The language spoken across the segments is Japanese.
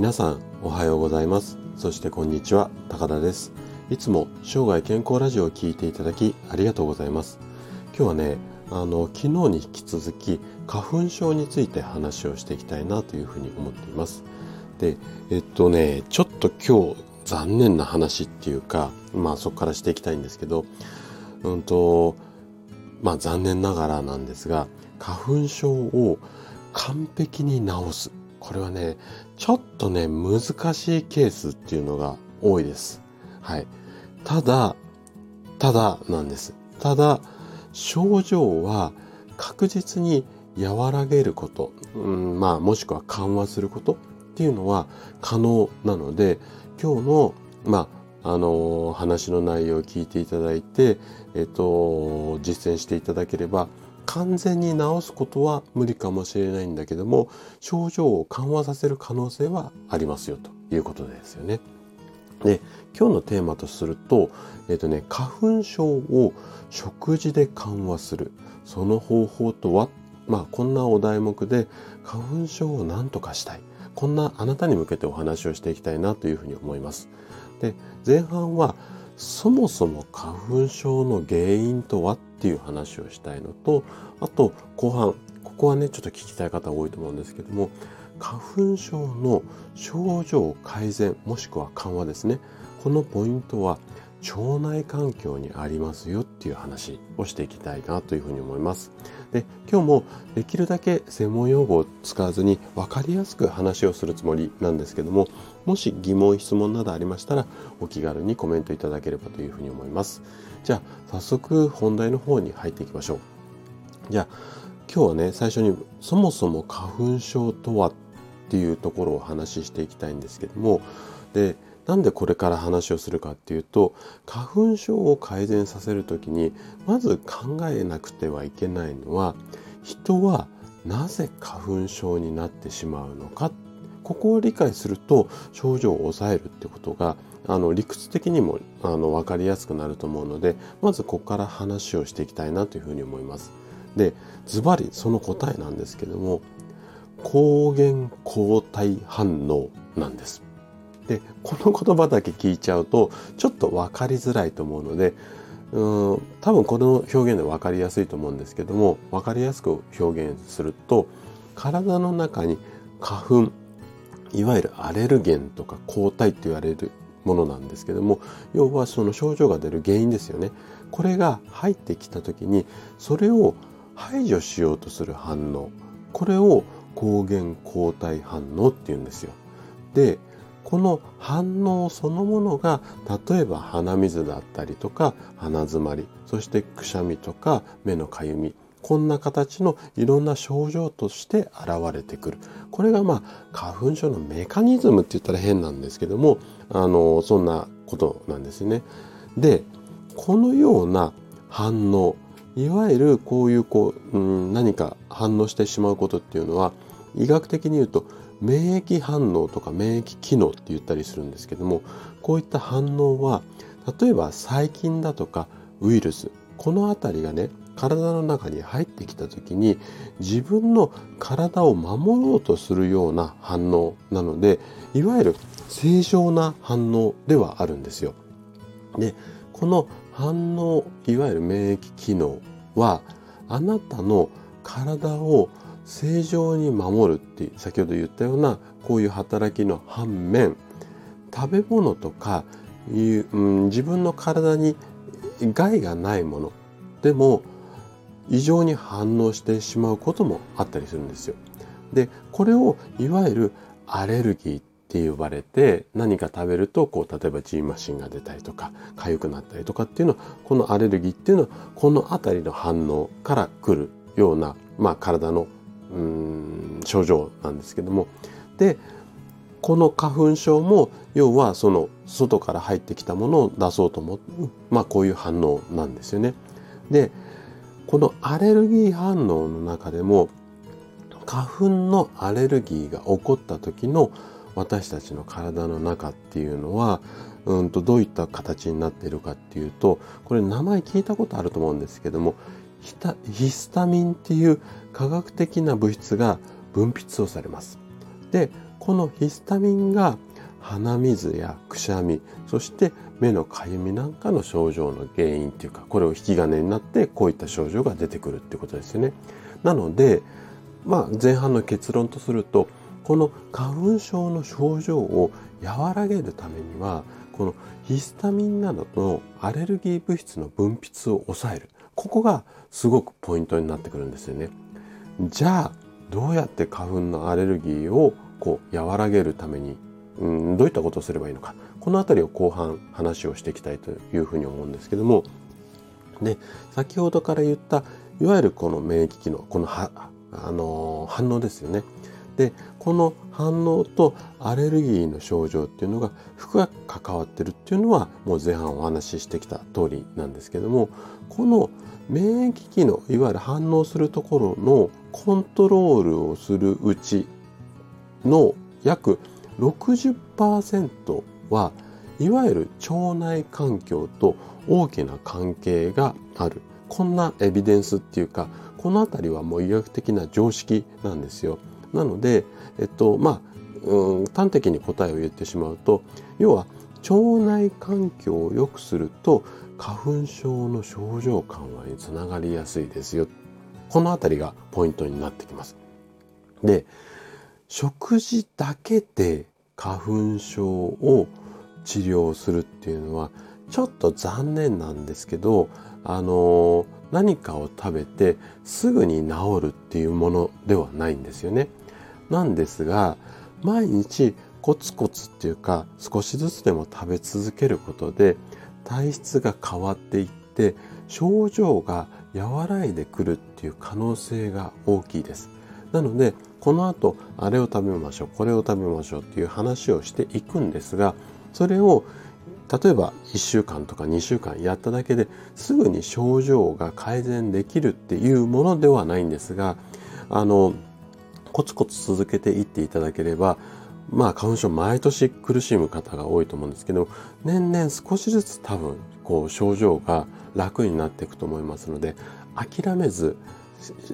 皆さんおはようございます。そしてこんにちは高田です。いつも生涯健康ラジオを聞いていただきありがとうございます。今日はねあの昨日に引き続き花粉症について話をしていきたいなというふうに思っています。でえっとねちょっと今日残念な話っていうかまあそこからしていきたいんですけどうんとまあ残念ながらなんですが花粉症を完璧に治す。これはねちょっとね難しいケースっていうのが多いです。はい。ただただなんです。ただ症状は確実に和らげること、うん、まあもしくは緩和することっていうのは可能なので今日のまああの話の内容を聞いていただいて、えっと、実践していただければ完全に治すことは無理かもしれないんだけども症状を緩和させる可能性はありますよということですよね。で今日のテーマとすると,、えっとね、花粉症を食事で緩和するその方法とは、まあ、こんなお題目で花粉症を何とかしたいこんなあなたに向けてお話をしていきたいなというふうに思います。で前半はそもそも花粉症の原因とは？っていう話をしたいのとあと後半ここはねちょっと聞きたい方多いと思うんですけども花粉症の症状改善もしくは緩和ですね。このポイントは腸内環境にありますよっていう話をしていきたいなというふうに思います。で今日もできるだけ専門用語を使わずに分かりやすく話をするつもりなんですけどももし疑問質問などありましたらお気軽にコメントいただければというふうに思います。じゃあ早速本題の方に入っていきましょう。じゃあ今日はね最初にそもそも花粉症とはっていうところをお話ししていきたいんですけどもでなんでこれから話をするかっていうと花粉症を改善させる時にまず考えなくてはいけないのは人はなぜ花粉症になってしまうのかここを理解すると症状を抑えるってことがあの理屈的にもあの分かりやすくなると思うのでまずここから話をしていきたいなというふうに思います。でズバリその答えなんですけども抗原抗体反応なんです。でこの言葉だけ聞いちゃうとちょっと分かりづらいと思うのでうん多分この表現で分かりやすいと思うんですけども分かりやすく表現すると体の中に花粉いわゆるアレルゲンとか抗体と言われるものなんですけども要はその症状が出る原因ですよね。これが入ってきた時にそれを排除しようとする反応これを抗原抗体反応っていうんですよ。でこの反応そのものが例えば鼻水だったりとか鼻づまりそしてくしゃみとか目のかゆみこんな形のいろんな症状として現れてくるこれがまあ花粉症のメカニズムって言ったら変なんですけどもあのそんなことなんですね。でこのような反応いわゆるこういうこう、うん、何か反応してしまうことっていうのは医学的に言うと免疫反応とか免疫機能って言ったりするんですけどもこういった反応は例えば細菌だとかウイルスこの辺りがね体の中に入ってきた時に自分の体を守ろうとするような反応なのでいわゆる正常な反応ではあるんですよ。でこの反応いわゆる免疫機能はあなたの体を正常に守るって先ほど言ったようなこういう働きの反面食べ物とかいう、うん、自分の体に害がないものでも異常に反応してしまうこともあったりするんですよ。でこれをいわゆるアレルギーって呼ばれて何か食べるとこう例えばジーマシンが出たりとか痒くなったりとかっていうのはこのアレルギーっていうのはこの辺りの反応から来るような、まあ、体のうん症状なんですけどもでこの花粉症も要はその外から入ってきたものを出そうと思うまあこういう反応なんですよね。でこのアレルギー反応の中でも花粉のアレルギーが起こった時の私たちの体の中っていうのはうんとどういった形になっているかっていうとこれ名前聞いたことあると思うんですけどもヒスタミンっていう科学的な物質が分泌をされます。でこのヒスタミンが鼻水やくしゃみそして目のかゆみなんかの症状の原因っていうかこれを引き金になってこういった症状が出てくるってことですよね。なのでまあ前半の結論とするとこの花粉症の症状を和らげるためにはこのヒスタミンなどのアレルギー物質の分泌を抑えるここがすごくポイントになってくるんですよね。じゃあどうやって花粉のアレルギーをこう和らげるために、うん、どういったことをすればいいのかこの辺りを後半話をしていきたいというふうに思うんですけどもで先ほどから言ったいわゆるこの免疫機能このはあの反応ですよね。でこの反応とアレルギーの症状っていうのが深く関わってるっていうのはもう前半お話ししてきた通りなんですけどもこの免疫機能いわゆる反応するところのコントロールをするうちの約60%はいわゆる腸内環境と大きな関係があるこんなエビデンスっていうかこの辺りはもう医学的な常識なんですよ。なので、えっと、まあ、うん、端的に答えを言ってしまうと、要は腸内環境を良くすると花粉症の症状緩和につながりやすいですよ。このあたりがポイントになってきます。で、食事だけで花粉症を治療するっていうのはちょっと残念なんですけど、あの何かを食べてすぐに治るっていうものではないんですよね。なんですが毎日コツコツっていうか少しずつでも食べ続けることで体質が変わっていって症状が和らいでくるっていう可能性が大きいです。なのでこの後あれを食べましょうこれを食べましょうっていう話をしていくんですがそれを例えば1週間とか2週間やっただけですぐに症状が改善できるっていうものではないんですがあのコツコツ続けていっていただければまあ花粉症毎年苦しむ方が多いと思うんですけど年々少しずつ多分こう症状が楽になっていくと思いますので諦めず、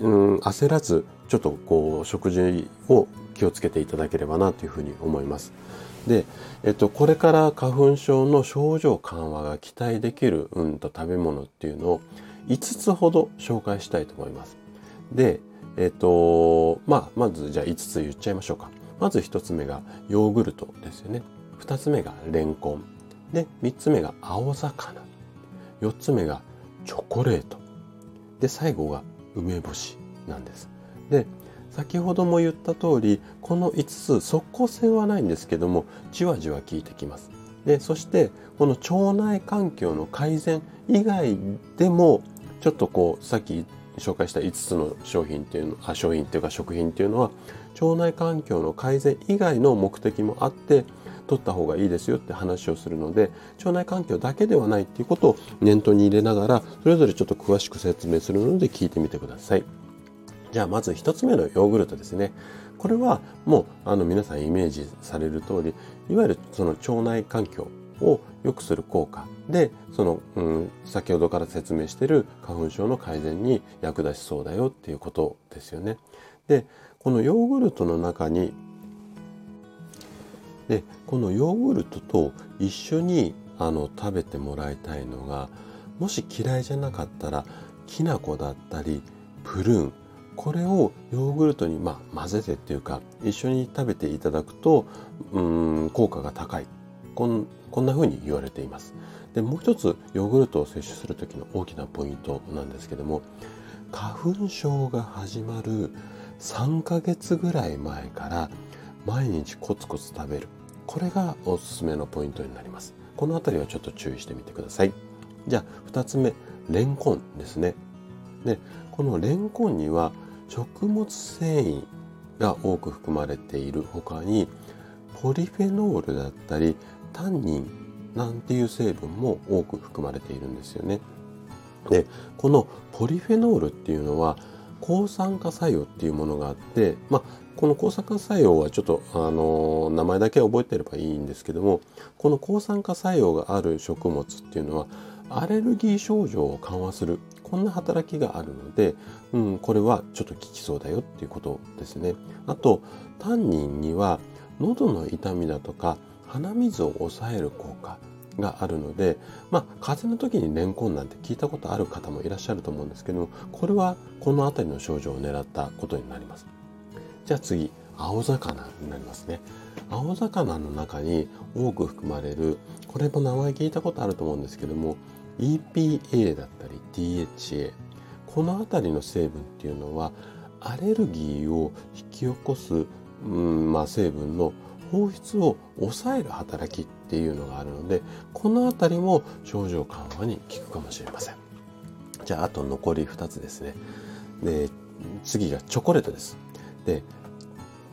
うん、焦らずちょっとこう食事を気をつけていただければなというふうに思います。で、えっと、これから花粉症の症状緩和が期待できる、うんと食べ物っていうのを5つほど紹介したいと思います。で、えっ、と、まあ、まずじゃあ5つ言っちゃいましょうか。まず1つ目がヨーグルトですよね。2つ目がレンコン。で、3つ目が青魚。4つ目がチョコレート。で、最後が梅干しなんです。で、先ほども言った通り、この5つ即効性はないんですけども、じわじわ効いてきます。で、そして、この腸内環境の改善以外でも、ちょっとこう、さっき紹介した5つの商品っていうのあ商品っていうか食品っていうのは腸内環境の改善以外の目的もあって取った方がいいですよって話をするので腸内環境だけではないっていうことを念頭に入れながらそれぞれちょっと詳しく説明するので聞いてみてください。じゃあまず1つ目のヨーグルトですね。これはもうあの皆さんイメージされる通りいわゆるその腸内環境を良くする効果でその、うん、先ほどから説明している花粉症の改善に役立ちそうだよっていうことですよね。でこのヨーグルトの中にでこのヨーグルトと一緒にあの食べてもらいたいのがもし嫌いじゃなかったらきな粉だったりプルーンこれをヨーグルトに、まあ、混ぜてっていうか一緒に食べていただくとうん効果が高いこんこんな風に言われています。でもう一つヨーグルトを摂取する時の大きなポイントなんですけども花粉症が始まる3ヶ月ぐらい前から毎日コツコツ食べる。これがおすすめのポイントになります。この辺りはちょっと注意してみてください。じゃあ2つ目レンコンですね。でこのレンコンには食物繊維が多く含まれている他にポリフェノールだったりタンニンなんていう成分も多く含まれているんですよね。でこのポリフェノールっていうのは抗酸化作用っていうものがあって、まあ、この抗酸化作用はちょっと、あの名前だけ覚えてればいいんですけどもこの抗酸化作用がある食物っていうのはアレルギー症状を緩和するこんな働きがあるので、うん、これはちょっと効きそうだよっていうことですね。あとタンニンには喉の痛みだとか鼻水を抑える効果があるので、まあ、風邪の時にレンコンなんて聞いたことある方もいらっしゃると思うんですけど、これはこの辺りの症状を狙ったことになります。じゃあ次、青魚になりますね。青魚の中に多く含まれる、これも名前聞いたことあると思うんですけども、EPA だったり DHA、この辺りの成分っていうのは、アレルギーを引き起こす、うんまあ、成分の放出を抑える働きっていうのがあるのでこの辺りも症状緩和に効くかもしれません。じゃああと残り2つですね。で次がチョコレートです。で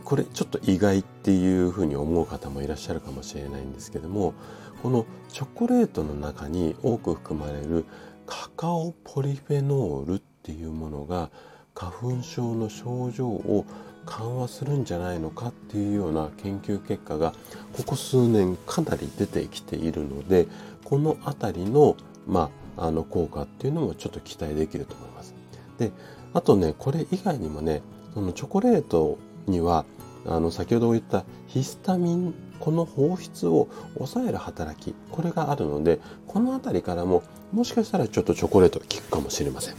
これちょっと意外っていうふうに思う方もいらっしゃるかもしれないんですけどもこのチョコレートの中に多く含まれるカカオポリフェノールっていうものが花粉症の症状を緩和するんじゃないのかっていうような研究結果がここ数年かなり出てきているのでこの辺りの,、まあ、あの効果っていうのもちょっと期待できると思います。であとねこれ以外にもねそのチョコレートにはあの先ほど言ったヒスタミンこの放出を抑える働きこれがあるのでこの辺りからももしかしたらちょっとチョコレート効くかもしれません。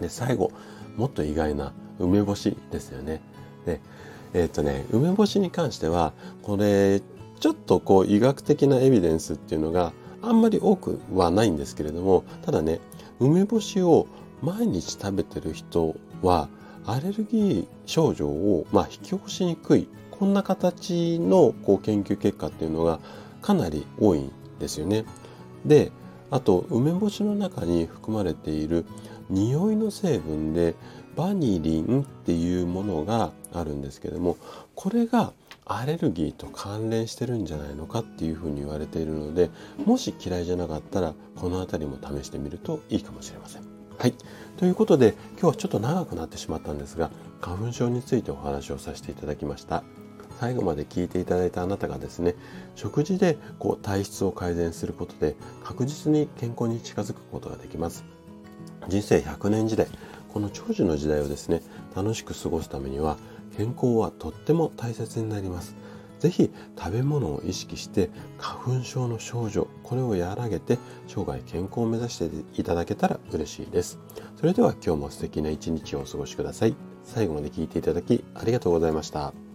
で最後もっと意外な梅干しですよね。で、えっ、とね、梅干しに関しては、これ、ちょっとこう医学的なエビデンスっていうのがあんまり多くはないんですけれども、ただね、梅干しを毎日食べてる人は、アレルギー症状を、まあ、引き起こしにくい、こんな形のこう研究結果っていうのがかなり多いんですよね。で、あと、梅干しの中に含まれている匂いの成分でバニリンっていうものがあるんですけどもこれがアレルギーと関連してるんじゃないのかっていうふうに言われているのでもし嫌いじゃなかったらこの辺りも試してみるといいかもしれません。はい。ということで今日はちょっと長くなってしまったんですが花粉症についてお話をさせていただきました。最後まで聞いていただいたあなたがですね食事でこう体質を改善することで確実に健康に近づくことができます。人生100年時代この長寿の時代をですね楽しく過ごすためには健康はとっても大切になります。是非食べ物を意識して花粉症の症状これを和らげて生涯健康を目指していただけたら嬉しいです。それでは今日も素敵な一日をお過ごしください。最後まで聞いていただきありがとうございました。